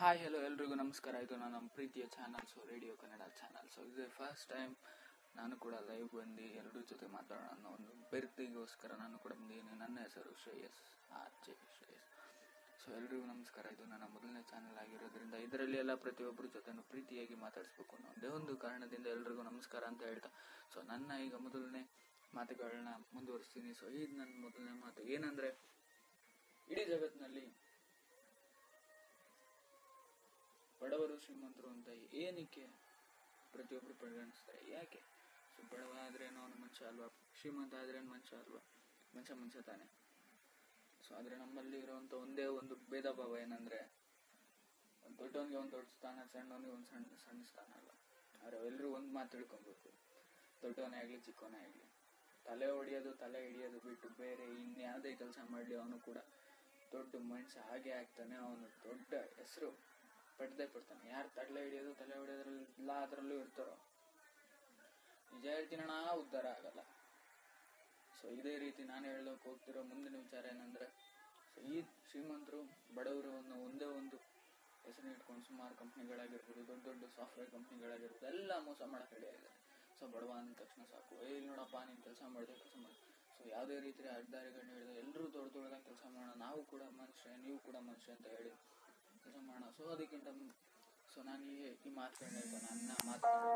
Hi hello ಎಲ್ರಿಗೂ ನಮಸ್ಕಾರ. ಇದು ನಾನು ನಮ್ಮ ಪ್ರೀತಿಯ ಚಾನಲ್ಸು ರೇಡಿಯೋ ಕನ್ನಡ ಚಾನಲ್ಸು ಇದು ಫಸ್ಟ್ ಟೈಮ್ ನಾನು ಕೂಡ ಲೈವ್ ಬಂದು ಎಲ್ಲರೂ ಜೊತೆ ಮಾತಾಡೋಣ ಅನ್ನೋ ಒಂದು ಬೆರ್ತಿಗೋಸ್ಕರ ನಾನು ಕೂಡ ಬಂದಿದ್ದೀನಿ ನನ್ನ ಹೆಸರು Shreyas, R J Shreyas. So ಎಲ್ರಿಗೂ ನಮಸ್ಕಾರ. ಇದು ನನ್ನ ಮೊದಲನೇ ಚಾನಲ್ ಆಗಿರೋದ್ರಿಂದ ಇದರಲ್ಲಿ ಎಲ್ಲ ಪ್ರತಿಯೊಬ್ಬರ ಜೊತೆನೂ ಪ್ರೀತಿಯಾಗಿ ಮಾತಾಡಿಸ್ಬೇಕು ಅನ್ನೋ ಒಂದೇ ಒಂದು ಕಾರಣದಿಂದ ಎಲ್ರಿಗೂ ನಮಸ್ಕಾರ ಅಂತ ಹೇಳ್ತಾ. ಸೊ ನನ್ನ ಈಗ ಮೊದಲನೇ ಮಾತುಗಳನ್ನ ಮುಂದುವರಿಸ್ತೀನಿ. ಸೊ ಇದು ನನ್ನ ಮೊದಲನೇ ಮಾತು ಏನಂದ್ರೆ, ಇಡೀ ಜಗತ್ತಿನಲ್ಲಿ ಬಡವರು ಶ್ರೀಮಂತರು ಅಂತ ಏನಕ್ಕೆ ಪ್ರತಿಯೊಬ್ಬರು ಪರಿಗಣಿಸ್ತಾರೆ? ಯಾಕೆ? ಸೊ ಬಡವ ಆದ್ರೇನು ಅವನು ಮನುಷ್ಯ ಅಲ್ವಾ? ಶ್ರೀಮಂತ ಆದ್ರೇನು ಮನುಷ್ಯ ಅಲ್ವಾ? ಮನುಷ್ಯ ಮನುಷ್ಯ ತಾನೆ. ಸೊ, ಆದ್ರೆ ನಮ್ಮಲ್ಲಿ ಇರುವಂತ ಒಂದೇ ಒಂದು ಭೇದ ಭಾವ ಏನಂದ್ರೆ, ದೊಡ್ಡವನಿಗೆ ಒಂದು ದೊಡ್ಡ ಸ್ಥಾನ, ಸಣ್ಣವನಿಗೆ ಒಂದು ಸಣ್ಣ ಸಣ್ಣ ಸ್ಥಾನ ಅಲ್ಲ ಆದ್ರೆ ಎಲ್ಲರೂ ಒಂದು ಮಾತು ತಿಳ್ಕೊಬೇಕು. ದೊಡ್ಡವನೇ ಆಗಲಿ, ಚಿಕ್ಕವನೇ ಆಗಲಿ. ತಲೆ ಹೊಡಿಯೋದು, ತಲೆ ಹಿಡಿಯೋದು ಬಿಟ್ಟು ಬೇರೆ ಇನ್ಯಾವುದೇ ಕೆಲಸ ಮಾಡಲಿ ಅವನು ಕೂಡ ದೊಡ್ಡ ಮನುಷ್ಯ, ಹಾಗೆ ಆಗ್ತಾನೆ. ಅವನು ದೊಡ್ಡ ಹೆಸರು. ಪಡ್ದೇ ಪಡ್ತಾನೆ ಯಾರು ತಲೆ ಹಿಡಿಯೋದು, ತಲೆ ಹೊಡೆಯೋದ್ರಲ್ಲಿ ಎಲ್ಲ ಅದರಲ್ಲೂ ಇರ್ತಾರೋ ನಿಜ ಹೇಳ್ತೀನಣ ಉದ್ಧಾರ ಆಗಲ್ಲ. ಸೊ ಇದೇ ರೀತಿ ನಾನು ಹೇಳೋಕೆ ಹೋಗ್ತಿರೋ ಮುಂದಿನ ವಿಚಾರ ಏನಂದ್ರೆ ಸೊ ಈ ಶ್ರೀಮಂತರು, ಬಡವರು ಅನ್ನೋ ಒಂದೇ ಒಂದು ಹೆಸರು ಇಟ್ಕೊಂಡು ಸುಮಾರು ಕಂಪ್ನಿಗಳಾಗಿರ್ಬೋದು, ದೊಡ್ಡ ದೊಡ್ಡ ಸಾಫ್ಟ್ವೇರ್ ಕಂಪ್ನಿಗಳಾಗಿರ್ಬೋದು, ಎಲ್ಲ ಮೋಸ ಮಾಡಕ್ಕೆ ಆಗಿದ್ದಾರೆ. ಸೊ ಬಡವ ಅಂದ ತಕ್ಷಣ ಸಾಕು. ಏ ನೋಡಪ್ಪ, ನೀನು ಕೆಲಸ ಮಾಡಿದೆ, ಕೆಲಸ ಮಾಡಿ. ಸೊ ಯಾವುದೇ ರೀತಿ ಅಡ್ಡಾರಿಗಳನ್ನ ಹೇಳಿದ್ರೆ ಎಲ್ಲರೂ ದೊಡ್ಡ ದೊಡ್ಡದಾಗಿ ಕೆಲಸ ಮಾಡೋಣ. ನಾವು ಕೂಡ ಮನುಷ್ಯ, ನೀವು ಕೂಡ ಮನುಷ್ಯ ಅಂತ ಹೇಳಿ ಕೆಲಸ ಮಾಡೋಣ ಸೊ ಅದಕ್ಕಿಂತ ಮುಂದೆ ಸೊ ನಾನು ಈ ಈ ಮಾತುಗಳನ್ನ ನನ್ನ ಮಾತುಗಳನ್ನ